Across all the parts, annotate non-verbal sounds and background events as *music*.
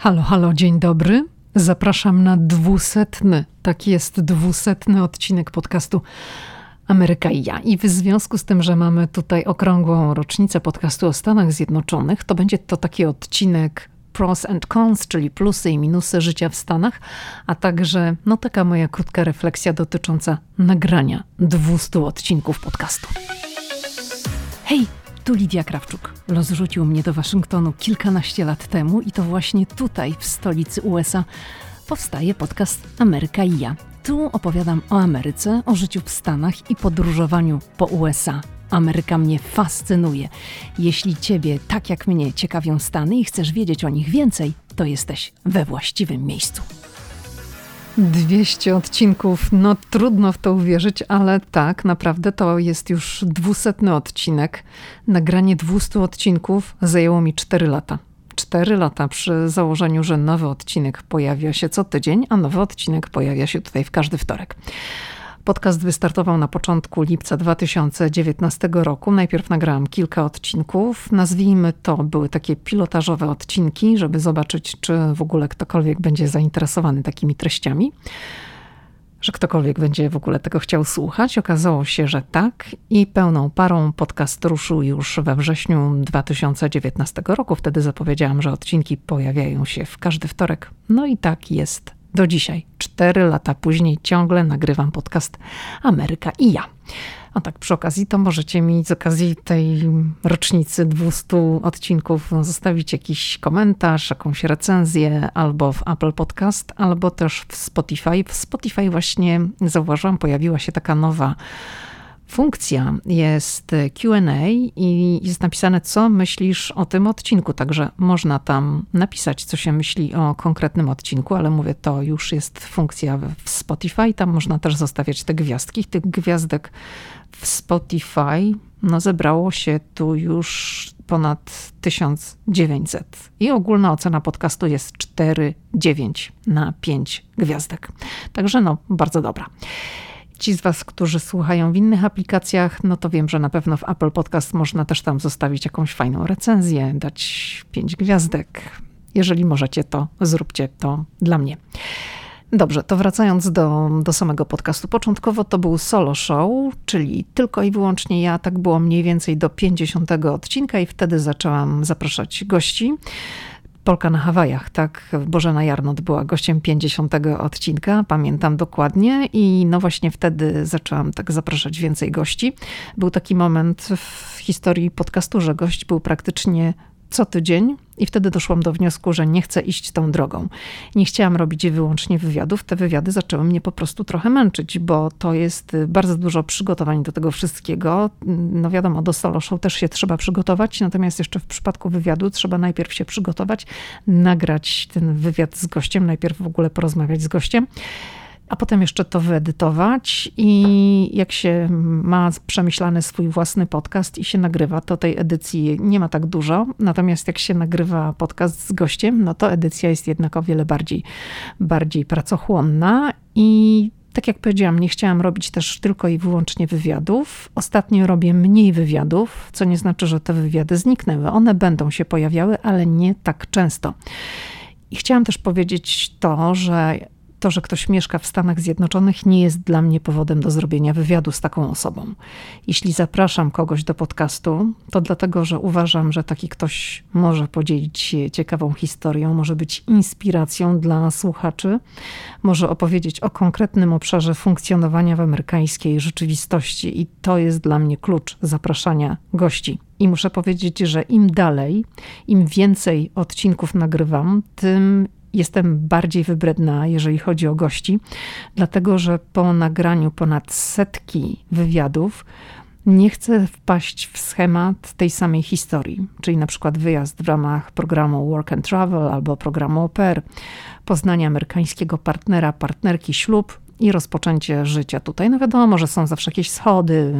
Halo, halo, dzień dobry. Zapraszam na dwusetny, tak jest, dwusetny odcinek podcastu Ameryka i ja. I w związku z tym, że mamy tutaj okrągłą rocznicę podcastu o Stanach Zjednoczonych, to będzie to taki odcinek pros and cons, czyli plusy i minusy życia w Stanach, a także no taka moja krótka refleksja dotycząca nagrania 200 odcinków podcastu. Hej, tu Lidia Krawczuk. Los rzucił mnie do Waszyngtonu kilkanaście lat temu i to właśnie tutaj, w stolicy USA, powstaje podcast Ameryka i ja. Tu opowiadam o Ameryce, o życiu w Stanach i podróżowaniu po USA. Ameryka mnie fascynuje. Jeśli Ciebie, tak jak mnie, ciekawią Stany i chcesz wiedzieć o nich więcej, to jesteś we właściwym miejscu. 200 odcinków, no trudno w to uwierzyć, ale tak, naprawdę to jest już dwusetny odcinek. Nagranie 200 odcinków zajęło mi 4 lata. 4 lata przy założeniu, że nowy odcinek pojawia się co tydzień, a nowy odcinek pojawia się tutaj w każdy wtorek. Podcast wystartował na początku lipca 2019 roku. Najpierw nagrałam kilka odcinków. Nazwijmy to, były takie pilotażowe odcinki, żeby zobaczyć, czy w ogóle ktokolwiek będzie zainteresowany takimi treściami. Że ktokolwiek będzie w ogóle tego chciał słuchać. Okazało się, że tak, i pełną parą podcast ruszył już we wrześniu 2019 roku. Wtedy zapowiedziałam, że odcinki pojawiają się w każdy wtorek. No i tak jest do dzisiaj, cztery lata później, ciągle nagrywam podcast Ameryka i ja. A tak przy okazji, to możecie mi z okazji tej rocznicy 200 odcinków zostawić jakiś komentarz, jakąś recenzję albo w Apple Podcast, albo też w Spotify. W Spotify właśnie zauważyłam, pojawiła się taka nowa funkcja jest QA i jest napisane, co myślisz o tym odcinku. Także można tam napisać, co się myśli o konkretnym odcinku, ale mówię, to już jest funkcja w Spotify. Tam można też zostawiać te gwiazdki. Tych gwiazdek w Spotify no, zebrało się tu już ponad 1900. I ogólna ocena podcastu jest 4,9 na 5 gwiazdek. Także no, bardzo dobra. Ci z Was, którzy słuchają w innych aplikacjach, no to wiem, że na pewno w Apple Podcast można też tam zostawić jakąś fajną recenzję, dać pięć gwiazdek. Jeżeli możecie, to zróbcie to dla mnie. Dobrze, to wracając do, do samego podcastu. Początkowo to był solo show, czyli tylko i wyłącznie ja. Tak było mniej więcej do 50 odcinka, i wtedy zaczęłam zapraszać gości. Polka na Hawajach, tak. Bożena Jarnot była gościem 50 odcinka, pamiętam dokładnie. I no właśnie wtedy zaczęłam tak zapraszać więcej gości. Był taki moment w historii podcastu, że gość był praktycznie co tydzień i wtedy doszłam do wniosku, że nie chcę iść tą drogą. Nie chciałam robić wyłącznie wywiadów. Te wywiady zaczęły mnie po prostu trochę męczyć, bo to jest bardzo dużo przygotowań do tego wszystkiego. No wiadomo, do solo show też się trzeba przygotować, natomiast jeszcze w przypadku wywiadu trzeba najpierw się przygotować, nagrać ten wywiad z gościem, najpierw w ogóle porozmawiać z gościem a potem jeszcze to wyedytować i jak się ma przemyślany swój własny podcast i się nagrywa, to tej edycji nie ma tak dużo. Natomiast jak się nagrywa podcast z gościem, no to edycja jest jednak o wiele bardziej, bardziej pracochłonna i tak jak powiedziałam, nie chciałam robić też tylko i wyłącznie wywiadów. Ostatnio robię mniej wywiadów, co nie znaczy, że te wywiady zniknęły. One będą się pojawiały, ale nie tak często. I chciałam też powiedzieć to, że to, że ktoś mieszka w Stanach Zjednoczonych, nie jest dla mnie powodem do zrobienia wywiadu z taką osobą. Jeśli zapraszam kogoś do podcastu, to dlatego, że uważam, że taki ktoś może podzielić się ciekawą historią, może być inspiracją dla słuchaczy, może opowiedzieć o konkretnym obszarze funkcjonowania w amerykańskiej rzeczywistości, i to jest dla mnie klucz zapraszania gości. I muszę powiedzieć, że im dalej, im więcej odcinków nagrywam, tym jestem bardziej wybredna, jeżeli chodzi o gości, dlatego że po nagraniu ponad setki wywiadów nie chcę wpaść w schemat tej samej historii, czyli na przykład wyjazd w ramach programu Work and Travel albo programu OPER, poznanie amerykańskiego partnera, partnerki, ślub i rozpoczęcie życia tutaj. No wiadomo, że są zawsze jakieś schody,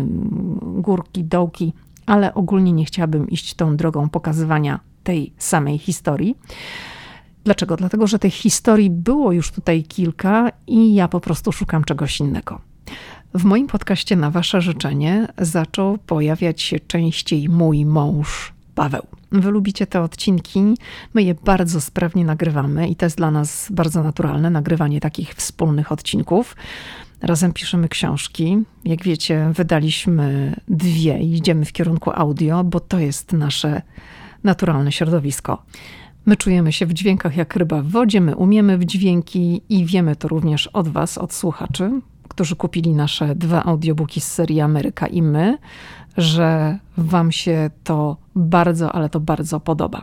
górki, dołki, ale ogólnie nie chciałabym iść tą drogą pokazywania tej samej historii. Dlaczego? Dlatego, że tych historii było już tutaj kilka i ja po prostu szukam czegoś innego. W moim podcaście na Wasze życzenie zaczął pojawiać się częściej mój mąż Paweł. Wy lubicie te odcinki, my je bardzo sprawnie nagrywamy i to jest dla nas bardzo naturalne, nagrywanie takich wspólnych odcinków. Razem piszemy książki. Jak wiecie, wydaliśmy dwie i idziemy w kierunku audio, bo to jest nasze naturalne środowisko. My czujemy się w dźwiękach jak ryba w wodzie, my umiemy w dźwięki i wiemy to również od Was, od słuchaczy, którzy kupili nasze dwa audiobooki z serii Ameryka i my, że Wam się to bardzo, ale to bardzo podoba.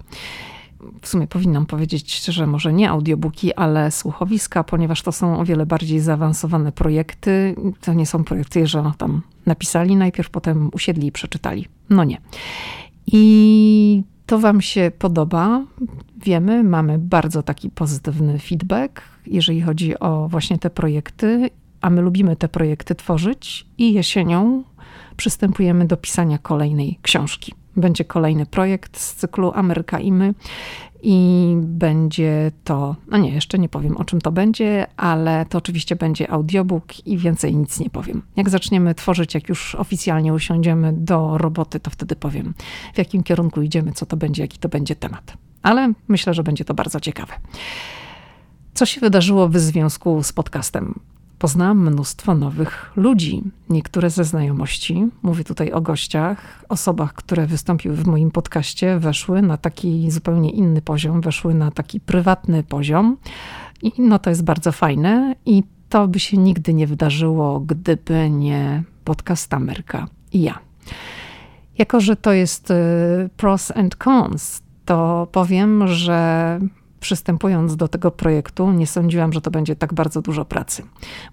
W sumie powinnam powiedzieć, że może nie audiobooki, ale słuchowiska, ponieważ to są o wiele bardziej zaawansowane projekty. To nie są projekty, że tam napisali najpierw, potem usiedli i przeczytali. No nie. I to Wam się podoba. Wiemy, mamy bardzo taki pozytywny feedback, jeżeli chodzi o właśnie te projekty, a my lubimy te projekty tworzyć i jesienią przystępujemy do pisania kolejnej książki. Będzie kolejny projekt z cyklu Ameryka i my. I będzie to, no nie, jeszcze nie powiem o czym to będzie, ale to oczywiście będzie audiobook i więcej nic nie powiem. Jak zaczniemy tworzyć, jak już oficjalnie usiądziemy do roboty, to wtedy powiem, w jakim kierunku idziemy, co to będzie, jaki to będzie temat. Ale myślę, że będzie to bardzo ciekawe. Co się wydarzyło w związku z podcastem? Poznałam mnóstwo nowych ludzi. Niektóre ze znajomości, mówię tutaj o gościach, osobach, które wystąpiły w moim podcaście, weszły na taki zupełnie inny poziom, weszły na taki prywatny poziom. I no to jest bardzo fajne i to by się nigdy nie wydarzyło, gdyby nie podcast Ameryka i ja. Jako, że to jest y, pros and cons, to powiem, że przystępując do tego projektu, nie sądziłam, że to będzie tak bardzo dużo pracy.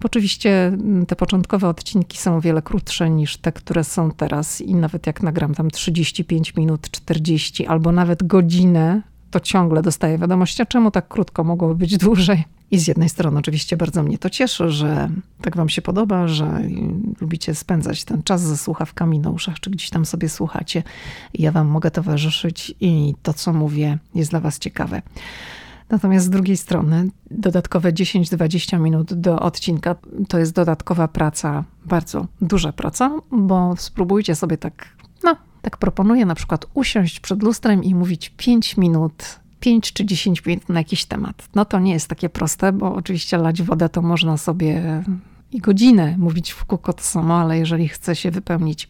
Bo oczywiście mm, te początkowe odcinki są o wiele krótsze niż te, które są teraz, i nawet jak nagram tam 35 minut, 40 albo nawet godzinę, to ciągle dostaję wiadomości, a czemu tak krótko mogłoby być dłużej. I z jednej strony oczywiście bardzo mnie to cieszy, że tak wam się podoba, że lubicie spędzać ten czas ze słuchawkami na uszach, czy gdzieś tam sobie słuchacie. Ja wam mogę towarzyszyć i to, co mówię, jest dla was ciekawe. Natomiast z drugiej strony, dodatkowe 10-20 minut do odcinka to jest dodatkowa praca, bardzo duża praca, bo spróbujcie sobie tak, no, tak proponuję na przykład usiąść przed lustrem i mówić 5 minut 5 czy 10 minut na jakiś temat. No to nie jest takie proste, bo oczywiście lać wodę to można sobie i godzinę mówić w kółko to samo, ale jeżeli chce się wypełnić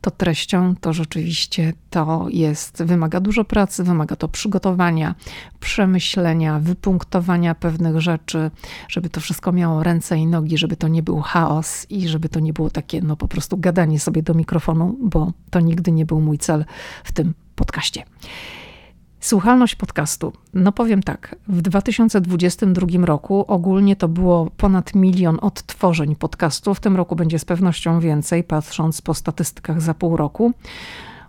to treścią, to rzeczywiście to jest, wymaga dużo pracy, wymaga to przygotowania, przemyślenia, wypunktowania pewnych rzeczy, żeby to wszystko miało ręce i nogi, żeby to nie był chaos i żeby to nie było takie, no po prostu gadanie sobie do mikrofonu, bo to nigdy nie był mój cel w tym podcaście. Słuchalność podcastu. No powiem tak, w 2022 roku ogólnie to było ponad milion odtworzeń podcastu. W tym roku będzie z pewnością więcej, patrząc po statystykach za pół roku.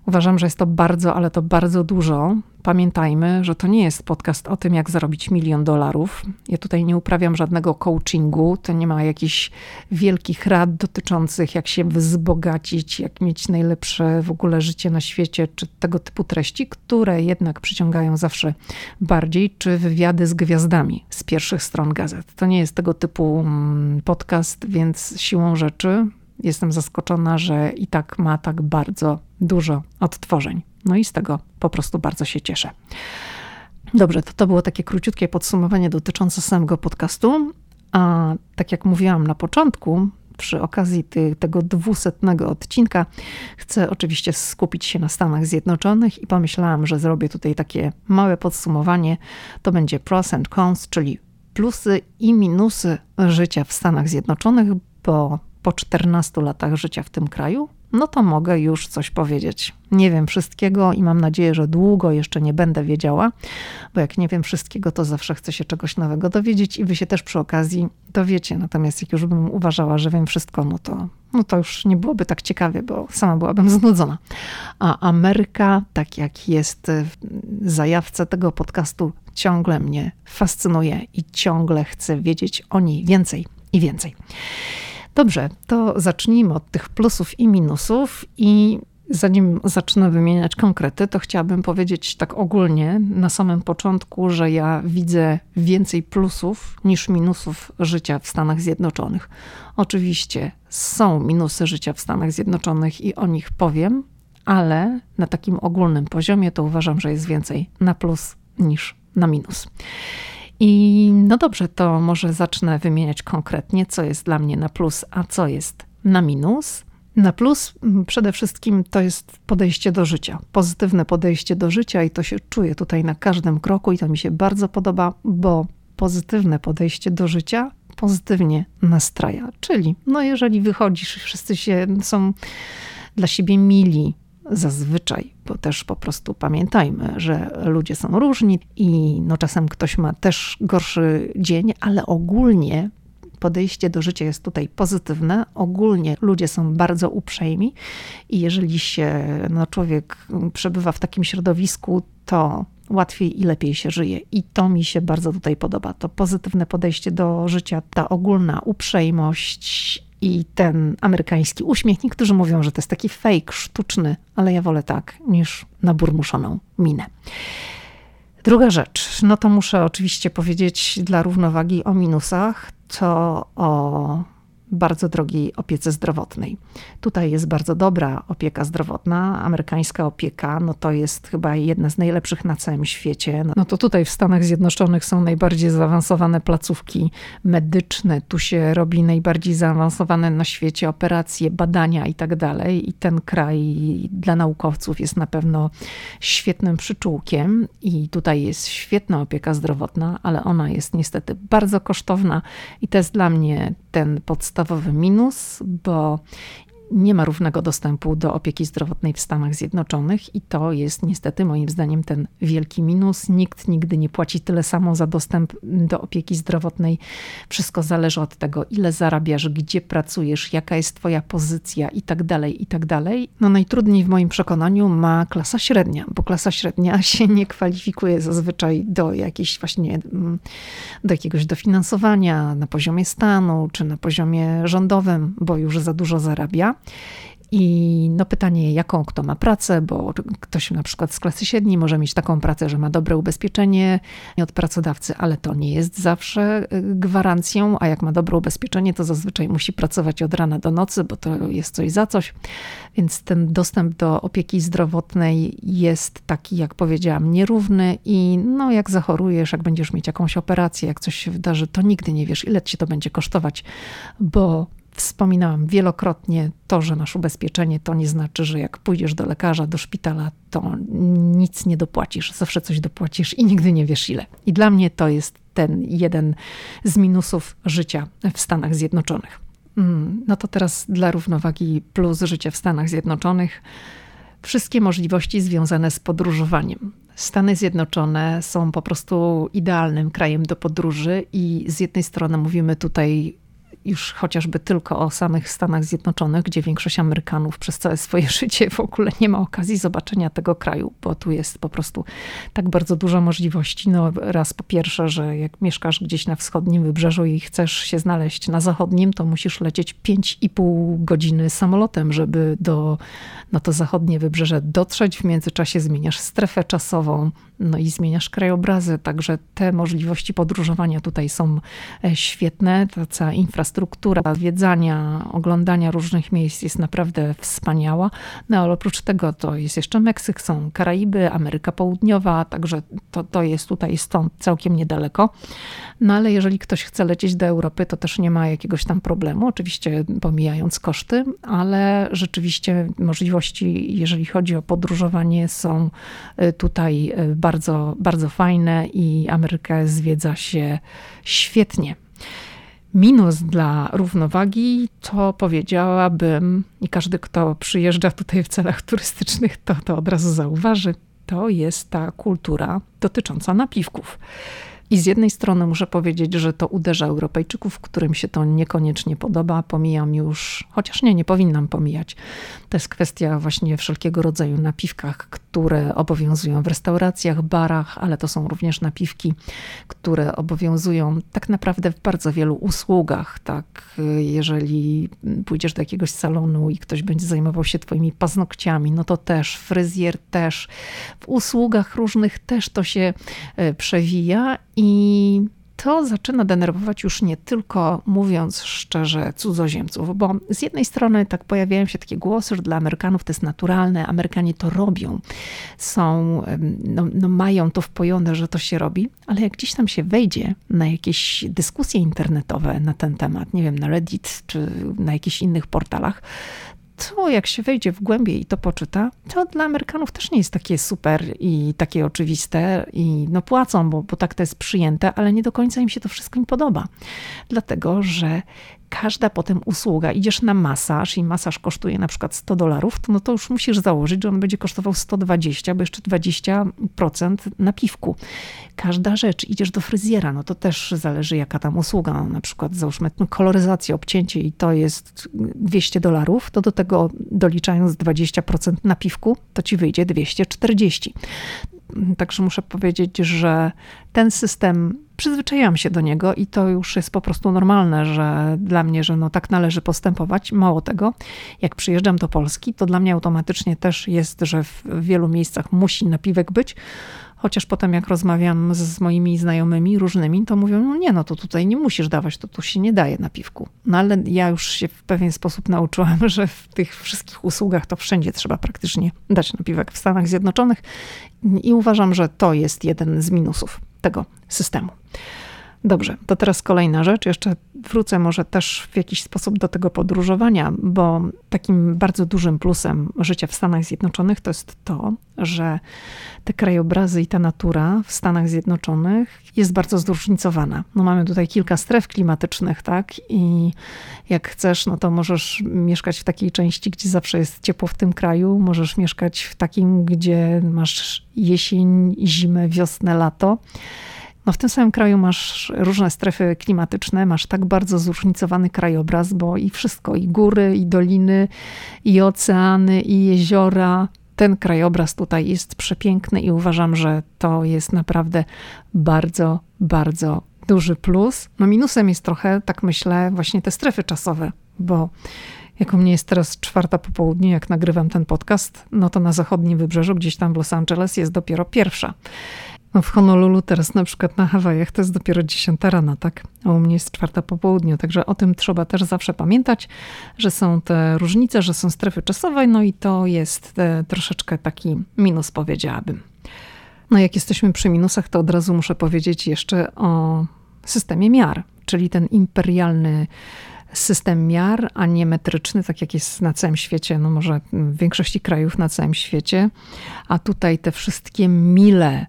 Uważam, że jest to bardzo, ale to bardzo dużo. Pamiętajmy, że to nie jest podcast o tym, jak zarobić milion dolarów. Ja tutaj nie uprawiam żadnego coachingu, to nie ma jakichś wielkich rad dotyczących, jak się wzbogacić, jak mieć najlepsze w ogóle życie na świecie, czy tego typu treści, które jednak przyciągają zawsze bardziej, czy wywiady z gwiazdami z pierwszych stron gazet. To nie jest tego typu mm, podcast, więc siłą rzeczy jestem zaskoczona, że i tak ma tak bardzo dużo odtworzeń. No i z tego po prostu bardzo się cieszę. Dobrze, to to było takie króciutkie podsumowanie dotyczące samego podcastu. A tak jak mówiłam na początku, przy okazji ty, tego dwusetnego odcinka chcę oczywiście skupić się na Stanach Zjednoczonych i pomyślałam, że zrobię tutaj takie małe podsumowanie. To będzie pros and cons, czyli plusy i minusy życia w Stanach Zjednoczonych, bo po 14 latach życia w tym kraju, no to mogę już coś powiedzieć. Nie wiem wszystkiego i mam nadzieję, że długo jeszcze nie będę wiedziała, bo jak nie wiem wszystkiego, to zawsze chcę się czegoś nowego dowiedzieć i wy się też przy okazji dowiecie. Natomiast jak już bym uważała, że wiem wszystko, no to, no to już nie byłoby tak ciekawie, bo sama byłabym znudzona. A Ameryka, tak jak jest w zajawce tego podcastu, ciągle mnie fascynuje i ciągle chcę wiedzieć o niej więcej i więcej. Dobrze, to zacznijmy od tych plusów i minusów i zanim zacznę wymieniać konkrety, to chciałabym powiedzieć tak ogólnie na samym początku, że ja widzę więcej plusów niż minusów życia w Stanach Zjednoczonych. Oczywiście są minusy życia w Stanach Zjednoczonych i o nich powiem, ale na takim ogólnym poziomie to uważam, że jest więcej na plus niż na minus. I no dobrze, to może zacznę wymieniać konkretnie, co jest dla mnie na plus, a co jest na minus. Na plus przede wszystkim to jest podejście do życia, pozytywne podejście do życia i to się czuje tutaj na każdym kroku i to mi się bardzo podoba, bo pozytywne podejście do życia pozytywnie nastraja. Czyli, no jeżeli wychodzisz, wszyscy się są dla siebie mili, zazwyczaj, bo też po prostu pamiętajmy, że ludzie są różni i no czasem ktoś ma też gorszy dzień, ale ogólnie podejście do życia jest tutaj pozytywne. Ogólnie ludzie są bardzo uprzejmi i jeżeli się no, człowiek przebywa w takim środowisku, to łatwiej i lepiej się żyje. I to mi się bardzo tutaj podoba. To pozytywne podejście do życia, ta ogólna uprzejmość i ten amerykański uśmiech. Niektórzy mówią, że to jest taki fake, sztuczny, ale ja wolę tak niż naburmuszoną minę. Druga rzecz, no to muszę oczywiście powiedzieć dla równowagi o minusach, to o bardzo drogiej opiece zdrowotnej. Tutaj jest bardzo dobra opieka zdrowotna, amerykańska opieka, no to jest chyba jedna z najlepszych na całym świecie. No to tutaj w Stanach Zjednoczonych są najbardziej zaawansowane placówki medyczne, tu się robi najbardziej zaawansowane na świecie operacje, badania i tak dalej. I ten kraj dla naukowców jest na pewno świetnym przyczółkiem i tutaj jest świetna opieka zdrowotna, ale ona jest niestety bardzo kosztowna i to jest dla mnie ten podstawowy minus, bo nie ma równego dostępu do opieki zdrowotnej w Stanach Zjednoczonych i to jest niestety moim zdaniem ten wielki minus. Nikt nigdy nie płaci tyle samo za dostęp do opieki zdrowotnej. Wszystko zależy od tego, ile zarabiasz, gdzie pracujesz, jaka jest twoja pozycja i tak dalej, i tak dalej. No najtrudniej w moim przekonaniu ma klasa średnia, bo klasa średnia *laughs* się nie kwalifikuje zazwyczaj do jakiejś właśnie, mm, do jakiegoś dofinansowania na poziomie stanu, czy na poziomie rządowym, bo już za dużo zarabia. I no pytanie, jaką kto ma pracę, bo ktoś na przykład z klasy średniej może mieć taką pracę, że ma dobre ubezpieczenie od pracodawcy, ale to nie jest zawsze y, gwarancją, a jak ma dobre ubezpieczenie, to zazwyczaj musi pracować od rana do nocy, bo to jest coś za coś. Więc ten dostęp do opieki zdrowotnej jest taki, jak powiedziałam, nierówny i no jak zachorujesz, jak będziesz mieć jakąś operację, jak coś się wydarzy, to nigdy nie wiesz, ile ci to będzie kosztować, bo Wspominałam wielokrotnie to, że masz ubezpieczenie, to nie znaczy, że jak pójdziesz do lekarza, do szpitala, to nic nie dopłacisz. Zawsze coś dopłacisz i nigdy nie wiesz ile. I dla mnie to jest ten jeden z minusów życia w Stanach Zjednoczonych. Mm, no to teraz dla równowagi plus życia w Stanach Zjednoczonych wszystkie możliwości związane z podróżowaniem. Stany Zjednoczone są po prostu idealnym krajem do podróży i z jednej strony mówimy tutaj już chociażby tylko o samych Stanach Zjednoczonych, gdzie większość Amerykanów przez całe swoje *laughs* życie w ogóle nie ma okazji zobaczenia tego kraju, bo tu jest po prostu tak bardzo dużo możliwości. No raz po pierwsze, że jak mieszkasz gdzieś na wschodnim wybrzeżu i chcesz się znaleźć na zachodnim, to musisz lecieć 5,5 godziny samolotem, żeby do na to zachodnie wybrzeże dotrzeć. W międzyczasie zmieniasz strefę czasową, no i zmieniasz krajobrazy, także te możliwości podróżowania tutaj są e, świetne. Ta cała infrastruktura zwiedzania, oglądania różnych miejsc jest naprawdę wspaniała. No ale oprócz tego to jest jeszcze Meksyk, są Karaiby, Ameryka Południowa, także to, to jest tutaj stąd całkiem niedaleko. No ale jeżeli ktoś chce lecieć do Europy, to też nie ma jakiegoś tam problemu, oczywiście pomijając koszty, ale rzeczywiście możliwości, jeżeli chodzi o podróżowanie, są y, tutaj y, bardzo, bardzo fajne i Amerykę zwiedza się świetnie. Minus dla równowagi to powiedziałabym, i każdy, kto przyjeżdża tutaj w celach turystycznych, to to od razu zauważy, to jest ta kultura dotycząca napiwków. I z jednej strony muszę powiedzieć, że to uderza Europejczyków, którym się to niekoniecznie podoba. Pomijam już, chociaż nie, nie powinnam pomijać. To jest kwestia właśnie wszelkiego rodzaju napiwkach, które obowiązują w restauracjach, barach, ale to są również napiwki, które obowiązują tak naprawdę w bardzo wielu usługach. Tak, jeżeli pójdziesz do jakiegoś salonu i ktoś będzie zajmował się twoimi paznokciami, no to też fryzjer też w usługach różnych też to się e, przewija i to zaczyna denerwować już nie tylko, mówiąc szczerze, cudzoziemców, bo z jednej strony tak pojawiają się takie głosy, że dla Amerykanów to jest naturalne, Amerykanie to robią, są, no, no mają to wpojone, że to się robi, ale jak gdzieś tam się wejdzie na jakieś dyskusje internetowe na ten temat, nie wiem, na Reddit czy na jakichś innych portalach, to jak się wejdzie w głębiej i to poczyta, to dla Amerykanów też nie jest takie super i takie oczywiste i no płacą, bo, bo tak to jest przyjęte, ale nie do końca im się to wszystko nie podoba. Dlatego, że każda potem usługa, idziesz na masaż i masaż kosztuje na przykład 100 dolarów, to no to już musisz założyć, że on będzie kosztował 120, bo jeszcze 20% na piwku. Każda rzecz, idziesz do fryzjera, no to też zależy jaka tam usługa, no na przykład załóżmy no, koloryzację, obcięcie i to jest 200 dolarów, to do tego doliczając 20% na piwku, to ci wyjdzie 240. Także muszę powiedzieć, że ten system przyzwyczaiłam się do niego i to już jest po prostu normalne, że dla mnie, że no tak należy postępować. Mało tego, jak przyjeżdżam do Polski, to dla mnie automatycznie też jest, że w wielu miejscach musi napiwek być, Chociaż potem jak rozmawiam z moimi znajomymi różnymi, to mówią, no nie, no to tutaj nie musisz dawać, to tu się nie daje na piwku. No ale ja już się w pewien sposób nauczyłam, że w tych wszystkich usługach to wszędzie trzeba praktycznie dać napiwek w Stanach Zjednoczonych i uważam, że to jest jeden z minusów tego systemu. Dobrze, to teraz kolejna rzecz. Jeszcze wrócę może też w jakiś sposób do tego podróżowania, bo takim bardzo dużym plusem życia w Stanach Zjednoczonych to jest to, że te krajobrazy i ta natura w Stanach Zjednoczonych jest bardzo zróżnicowana. No mamy tutaj kilka stref klimatycznych, tak? I jak chcesz, no to możesz mieszkać w takiej części, gdzie zawsze jest ciepło w tym kraju, możesz mieszkać w takim, gdzie masz jesień, zimę, wiosnę, lato. No w tym samym kraju masz różne strefy klimatyczne, masz tak bardzo zróżnicowany krajobraz, bo i wszystko, i góry, i doliny, i oceany, i jeziora. Ten krajobraz tutaj jest przepiękny i uważam, że to jest naprawdę bardzo, bardzo duży plus. No minusem jest trochę, tak myślę, właśnie te strefy czasowe, bo jak u mnie jest teraz czwarta po południu, jak nagrywam ten podcast, no to na zachodnim wybrzeżu, gdzieś tam w Los Angeles jest dopiero pierwsza. No w Honolulu teraz na przykład na Hawajach to jest dopiero 10 rano, tak? A u mnie jest czwarta po południu, także o tym trzeba też zawsze pamiętać, że są te różnice, że są strefy czasowe, no i to jest e, troszeczkę taki minus, powiedziałabym. No jak jesteśmy przy minusach, to od razu muszę powiedzieć jeszcze o systemie miar, czyli ten imperialny system miar, a nie metryczny, tak jak jest na całym świecie, no może w większości krajów na całym świecie. A tutaj te wszystkie mile,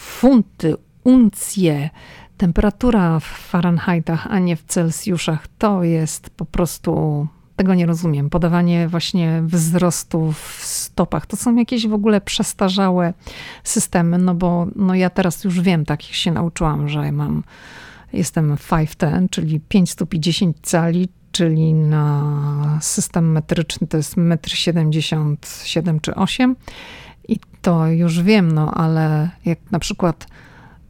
funty, uncje, temperatura w Fahrenheitach, a nie w Celsjuszach, to jest po prostu tego nie rozumiem. Podawanie właśnie wzrostu w stopach to są jakieś w ogóle przestarzałe systemy, no bo no ja teraz już wiem, tak się nauczyłam, że mam, jestem 5'10, czyli 5 stóp i 10 cali, czyli na system metryczny to jest 1,77 m czy 8 i to już wiem, no ale jak na przykład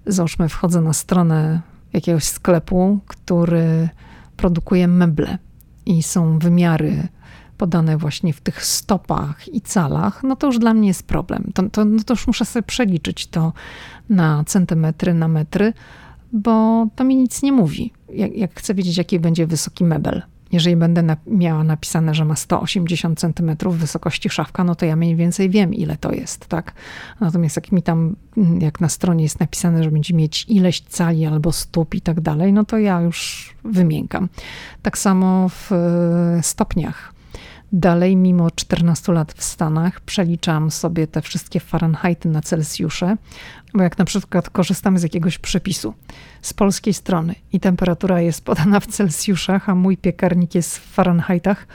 załóżmy wchodzę na stronę jakiegoś sklepu, który produkuje meble i są wymiary podane właśnie w tych stopach i calach, no to już dla mnie jest problem. To, to, no to już muszę sobie przeliczyć to na centymetry, na metry, bo to mi nic nie mówi. Jak, jak chcę wiedzieć, jaki będzie wysoki mebel, jeżeli będę na, miała napisane, że ma 180 cm wysokości szafka, no to ja mniej więcej wiem, ile to jest, tak? Natomiast jak mi tam, jak na stronie jest napisane, że będzie mieć ileś cali albo stóp i tak dalej, no to ja już wymiękam. Tak samo w e, stopniach. Dalej, mimo 14 lat w Stanach, przeliczam sobie te wszystkie Fahrenheity na Celsjusze, bo jak na przykład korzystam z jakiegoś przepisu. Z polskiej strony. I temperatura jest podana w Celsjuszach, a mój piekarnik jest w Fahrenheitach,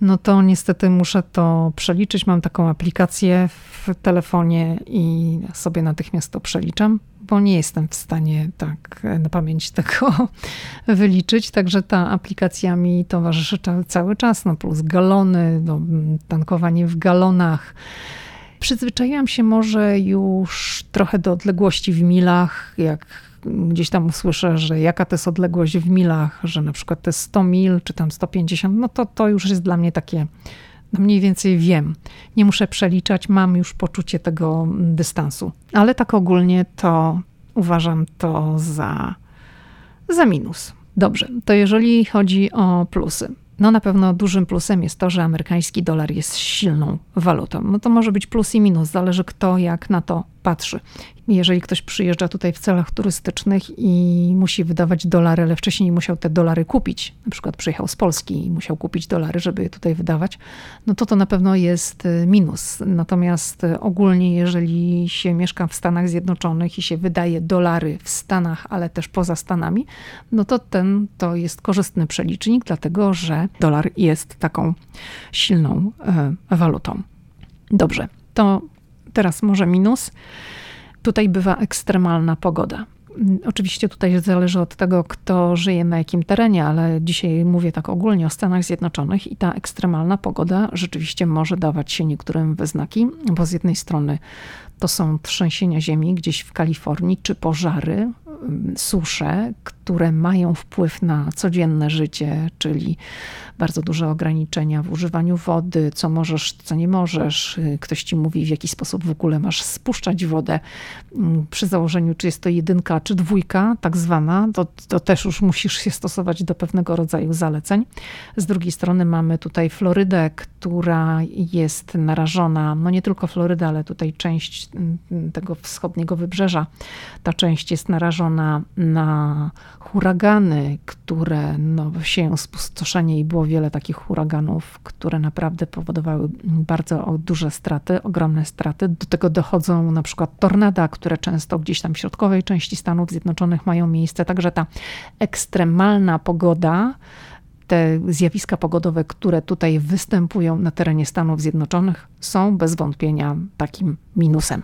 no to niestety muszę to przeliczyć. Mam taką aplikację w telefonie i sobie natychmiast to przeliczam, bo nie jestem w stanie tak na pamięć tego *laughs* wyliczyć. Także ta aplikacja mi towarzyszy cały czas, no plus galony, no, tankowanie w galonach. Przyzwyczaiłam się może już trochę do odległości w milach, jak gdzieś tam usłyszę, że jaka to jest odległość w milach, że na przykład to jest 100 mil, czy tam 150, no to to już jest dla mnie takie, no mniej więcej wiem. Nie muszę przeliczać, mam już poczucie tego dystansu. Ale tak ogólnie to uważam to za za minus. Dobrze, to jeżeli chodzi o plusy. No na pewno dużym plusem jest to, że amerykański dolar jest silną walutą. No to może być plus i minus, zależy kto jak na to patrzy. Jeżeli ktoś przyjeżdża tutaj w celach turystycznych i musi wydawać dolary, ale wcześniej musiał te dolary kupić, na przykład przyjechał z Polski i musiał kupić dolary, żeby je tutaj wydawać, no to to na pewno jest y, minus. Natomiast y, ogólnie, jeżeli się mieszka w Stanach Zjednoczonych i się wydaje dolary w Stanach, ale też poza Stanami, no to ten to jest korzystny przelicznik, dlatego że dolar jest taką silną y, walutą. Dobrze, to Teraz może minus. Tutaj bywa ekstremalna pogoda. Oczywiście tutaj zależy od tego, kto żyje na jakim terenie, ale dzisiaj mówię tak ogólnie o Stanach Zjednoczonych i ta ekstremalna pogoda rzeczywiście może dawać się niektórym wyznaki, bo z jednej strony to są trzęsienia ziemi gdzieś w Kalifornii, czy pożary, susze, które mają wpływ na codzienne życie, czyli bardzo duże ograniczenia w używaniu wody, co możesz, co nie możesz. Ktoś ci mówi, w jaki sposób w ogóle masz spuszczać wodę. Przy założeniu, czy jest to jedynka, czy dwójka, tak zwana, to, to też już musisz się stosować do pewnego rodzaju zaleceń. Z drugiej strony mamy tutaj Florydę, która jest narażona, no nie tylko Floryda, ale tutaj część tego wschodniego wybrzeża, ta część jest narażona na huragany, które no, sieją spustoszenie i było wiele takich huraganów, które naprawdę powodowały bardzo duże straty, ogromne straty. Do tego dochodzą na przykład tornada, które często gdzieś tam w środkowej części Stanów Zjednoczonych mają miejsce. Także ta ekstremalna pogoda, te zjawiska pogodowe, które tutaj występują na terenie Stanów Zjednoczonych, są bez wątpienia takim minusem.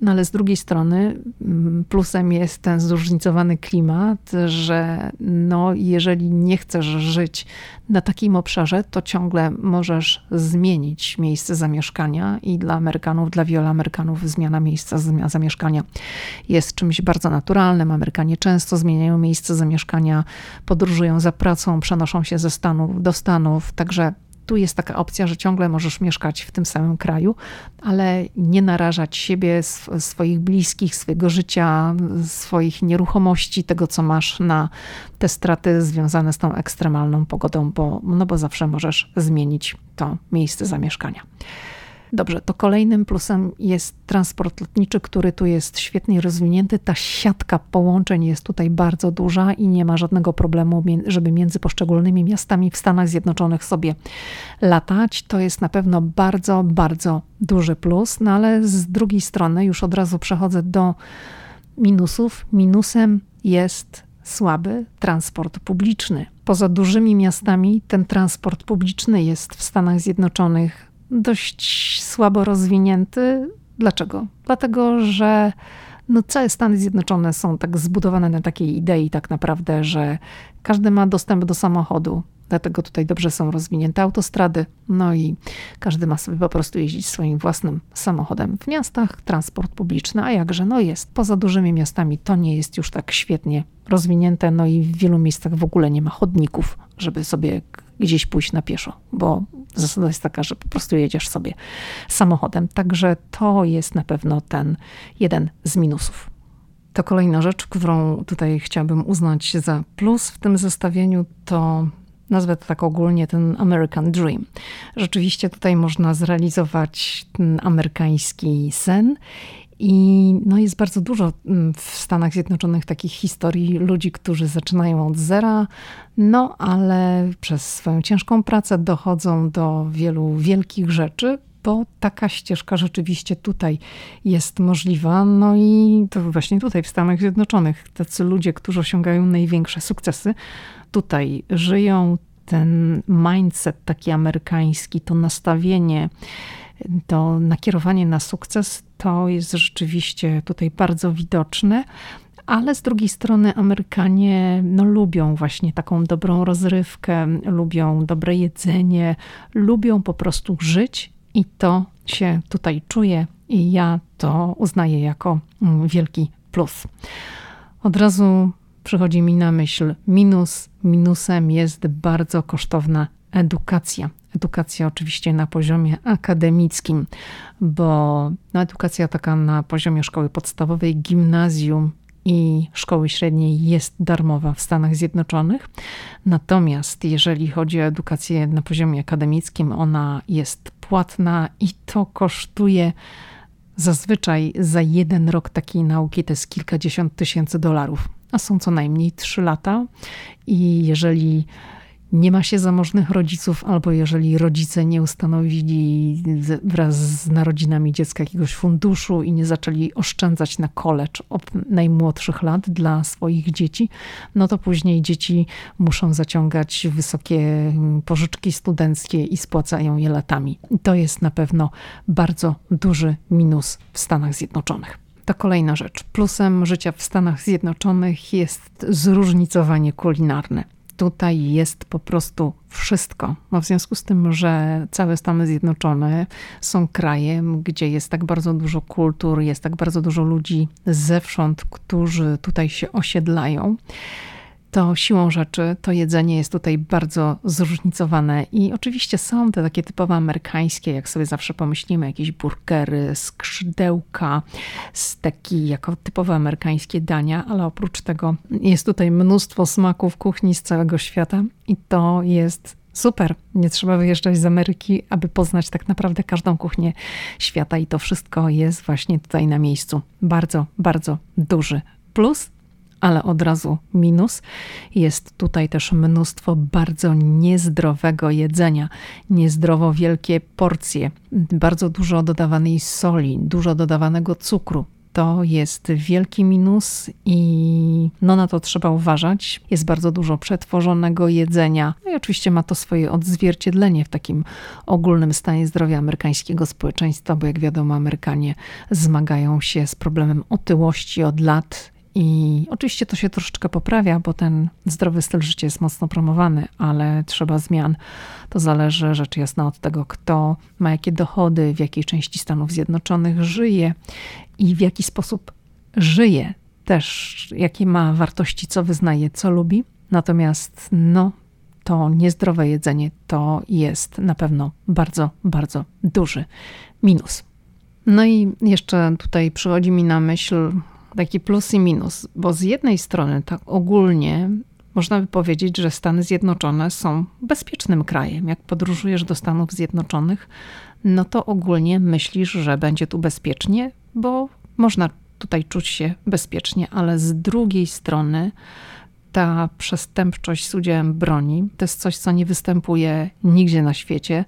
No ale z drugiej strony mm, plusem jest ten zróżnicowany klimat, że no, jeżeli nie chcesz żyć na takim obszarze, to ciągle możesz zmienić miejsce zamieszkania i dla Amerykanów, dla wielu Amerykanów zmiana miejsca zamieszkania jest czymś bardzo naturalnym. Amerykanie często zmieniają miejsce zamieszkania, podróżują za pracą, przenoszą się ze Stanów do Stanów, także tu jest taka opcja, że ciągle możesz mieszkać w tym samym kraju, ale nie narażać siebie, swoich bliskich, swojego życia, swoich nieruchomości, tego co masz na te straty związane z tą ekstremalną pogodą, bo, no bo zawsze możesz zmienić to miejsce zamieszkania. Dobrze, to kolejnym plusem jest transport lotniczy, który tu jest świetnie rozwinięty. Ta siatka połączeń jest tutaj bardzo duża i nie ma żadnego problemu, żeby między poszczególnymi miastami w Stanach Zjednoczonych sobie latać. To jest na pewno bardzo, bardzo duży plus, no ale z drugiej strony już od razu przechodzę do minusów. Minusem jest słaby transport publiczny. Poza dużymi miastami ten transport publiczny jest w Stanach Zjednoczonych dość słabo rozwinięty. Dlaczego? Dlatego, że no całe Stany Zjednoczone są tak zbudowane na takiej idei tak naprawdę, że każdy ma dostęp do samochodu. Dlatego tutaj dobrze są rozwinięte autostrady, no i każdy ma sobie po prostu jeździć swoim własnym samochodem. W miastach transport publiczny, a jakże, no jest. Poza dużymi miastami to nie jest już tak świetnie rozwinięte, no i w wielu miejscach w ogóle nie ma chodników, żeby sobie gdzieś pójść na pieszo, bo zasada jest taka, że po prostu jedziesz sobie samochodem. Także to jest na pewno ten jeden z minusów. To kolejna rzecz, którą tutaj chciałabym uznać za plus w tym zestawieniu, to nazwę to tak ogólnie ten American Dream. Rzeczywiście tutaj można zrealizować ten amerykański sen i no jest bardzo dużo mm, w Stanach Zjednoczonych takich historii ludzi, którzy zaczynają od zera, no ale przez swoją ciężką pracę dochodzą do wielu wielkich rzeczy, bo taka ścieżka rzeczywiście tutaj jest możliwa. No i to właśnie tutaj w Stanach Zjednoczonych tacy ludzie, którzy osiągają największe sukcesy, tutaj żyją. Ten mindset taki amerykański, to nastawienie, to nakierowanie na sukces to jest rzeczywiście tutaj bardzo widoczne. Ale z drugiej strony Amerykanie no, lubią właśnie taką dobrą rozrywkę, lubią dobre jedzenie, lubią po prostu żyć i to się tutaj czuje i ja to uznaję jako mm, wielki plus. Od razu przychodzi mi na myśl minus. Minusem jest bardzo kosztowna edukacja. Edukacja oczywiście na poziomie akademickim, bo no, edukacja taka na poziomie szkoły podstawowej, gimnazjum i szkoły średniej jest darmowa w Stanach Zjednoczonych. Natomiast jeżeli chodzi o edukację na poziomie akademickim, ona jest płatna i to kosztuje zazwyczaj za jeden rok takiej nauki to jest kilkadziesiąt tysięcy dolarów, a są co najmniej trzy lata. I jeżeli nie ma się zamożnych rodziców, albo jeżeli rodzice nie ustanowili wraz z narodzinami dziecka jakiegoś funduszu i nie zaczęli oszczędzać na college od najmłodszych lat dla swoich dzieci, no to później dzieci muszą zaciągać wysokie pożyczki studenckie i spłacają je latami. to jest na pewno bardzo duży minus w Stanach Zjednoczonych. To kolejna rzecz. Plusem życia w Stanach Zjednoczonych jest zróżnicowanie kulinarne tutaj jest po prostu wszystko. No w związku z tym, że całe Stany Zjednoczone są krajem, gdzie jest tak bardzo dużo kultur, jest tak bardzo dużo ludzi zewsząd, którzy tutaj się osiedlają to siłą rzeczy to jedzenie jest tutaj bardzo zróżnicowane i oczywiście są te takie typowo amerykańskie, jak sobie zawsze pomyślimy, jakieś burgery, skrzydełka, steki jako typowo amerykańskie dania, ale oprócz tego jest tutaj mnóstwo smaków kuchni z całego świata i to jest Super, nie trzeba wyjeżdżać z Ameryki, aby poznać tak naprawdę każdą kuchnię świata, i to wszystko jest właśnie tutaj na miejscu. Bardzo, bardzo duży plus ale od razu minus. Jest tutaj też mnóstwo bardzo niezdrowego jedzenia, niezdrowo wielkie porcje, bardzo dużo dodawanej soli, dużo dodawanego cukru. To jest wielki minus i no na to trzeba uważać. Jest bardzo dużo przetworzonego jedzenia. No i oczywiście ma to swoje odzwierciedlenie w takim ogólnym stanie zdrowia amerykańskiego społeczeństwa, bo jak wiadomo, Amerykanie zmagają się z problemem otyłości od lat i oczywiście to się troszeczkę poprawia, bo ten zdrowy styl życia jest mocno promowany, ale trzeba zmian. To zależy rzecz jasna od tego, kto ma jakie dochody, w jakiej części Stanów Zjednoczonych żyje i w jaki sposób żyje, też jakie ma wartości, co wyznaje, co lubi. Natomiast no, to niezdrowe jedzenie to jest na pewno bardzo, bardzo duży minus. No i jeszcze tutaj przychodzi mi na myśl taki plus i minus, bo z jednej strony tak ogólnie można by powiedzieć, że Stany Zjednoczone są bezpiecznym krajem. Jak podróżujesz do Stanów Zjednoczonych, no to ogólnie myślisz, że będzie tu bezpiecznie, bo można tutaj czuć się bezpiecznie, ale z drugiej strony ta przestępczość z udziałem broni to jest coś, co nie występuje nigdzie na świecie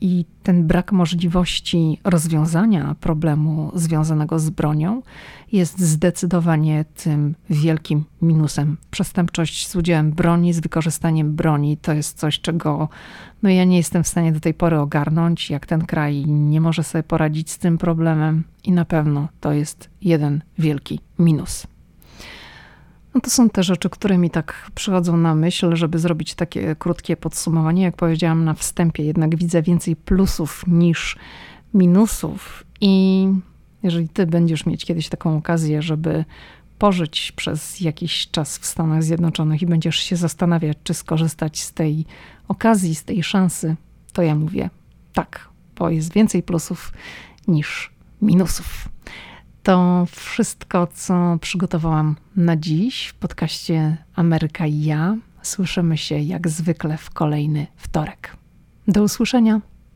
i ten brak możliwości rozwiązania problemu związanego z bronią jest zdecydowanie tym wielkim minusem. Przestępczość z udziałem broni, z wykorzystaniem broni to jest coś, czego no ja nie jestem w stanie do tej pory ogarnąć, jak ten kraj nie może sobie poradzić z tym problemem i na pewno to jest jeden wielki minus. No to są te rzeczy, które mi tak przychodzą na myśl, żeby zrobić takie krótkie podsumowanie. Jak powiedziałam na wstępie, jednak widzę więcej plusów niż minusów. I jeżeli ty będziesz mieć kiedyś taką okazję, żeby pożyć przez jakiś czas w Stanach Zjednoczonych i będziesz się zastanawiać, czy skorzystać z tej okazji, z tej szansy, to ja mówię tak, bo jest więcej plusów niż minusów. To wszystko, co przygotowałam na dziś w podcaście Ameryka i ja. Słyszymy się jak zwykle w kolejny wtorek. Do usłyszenia.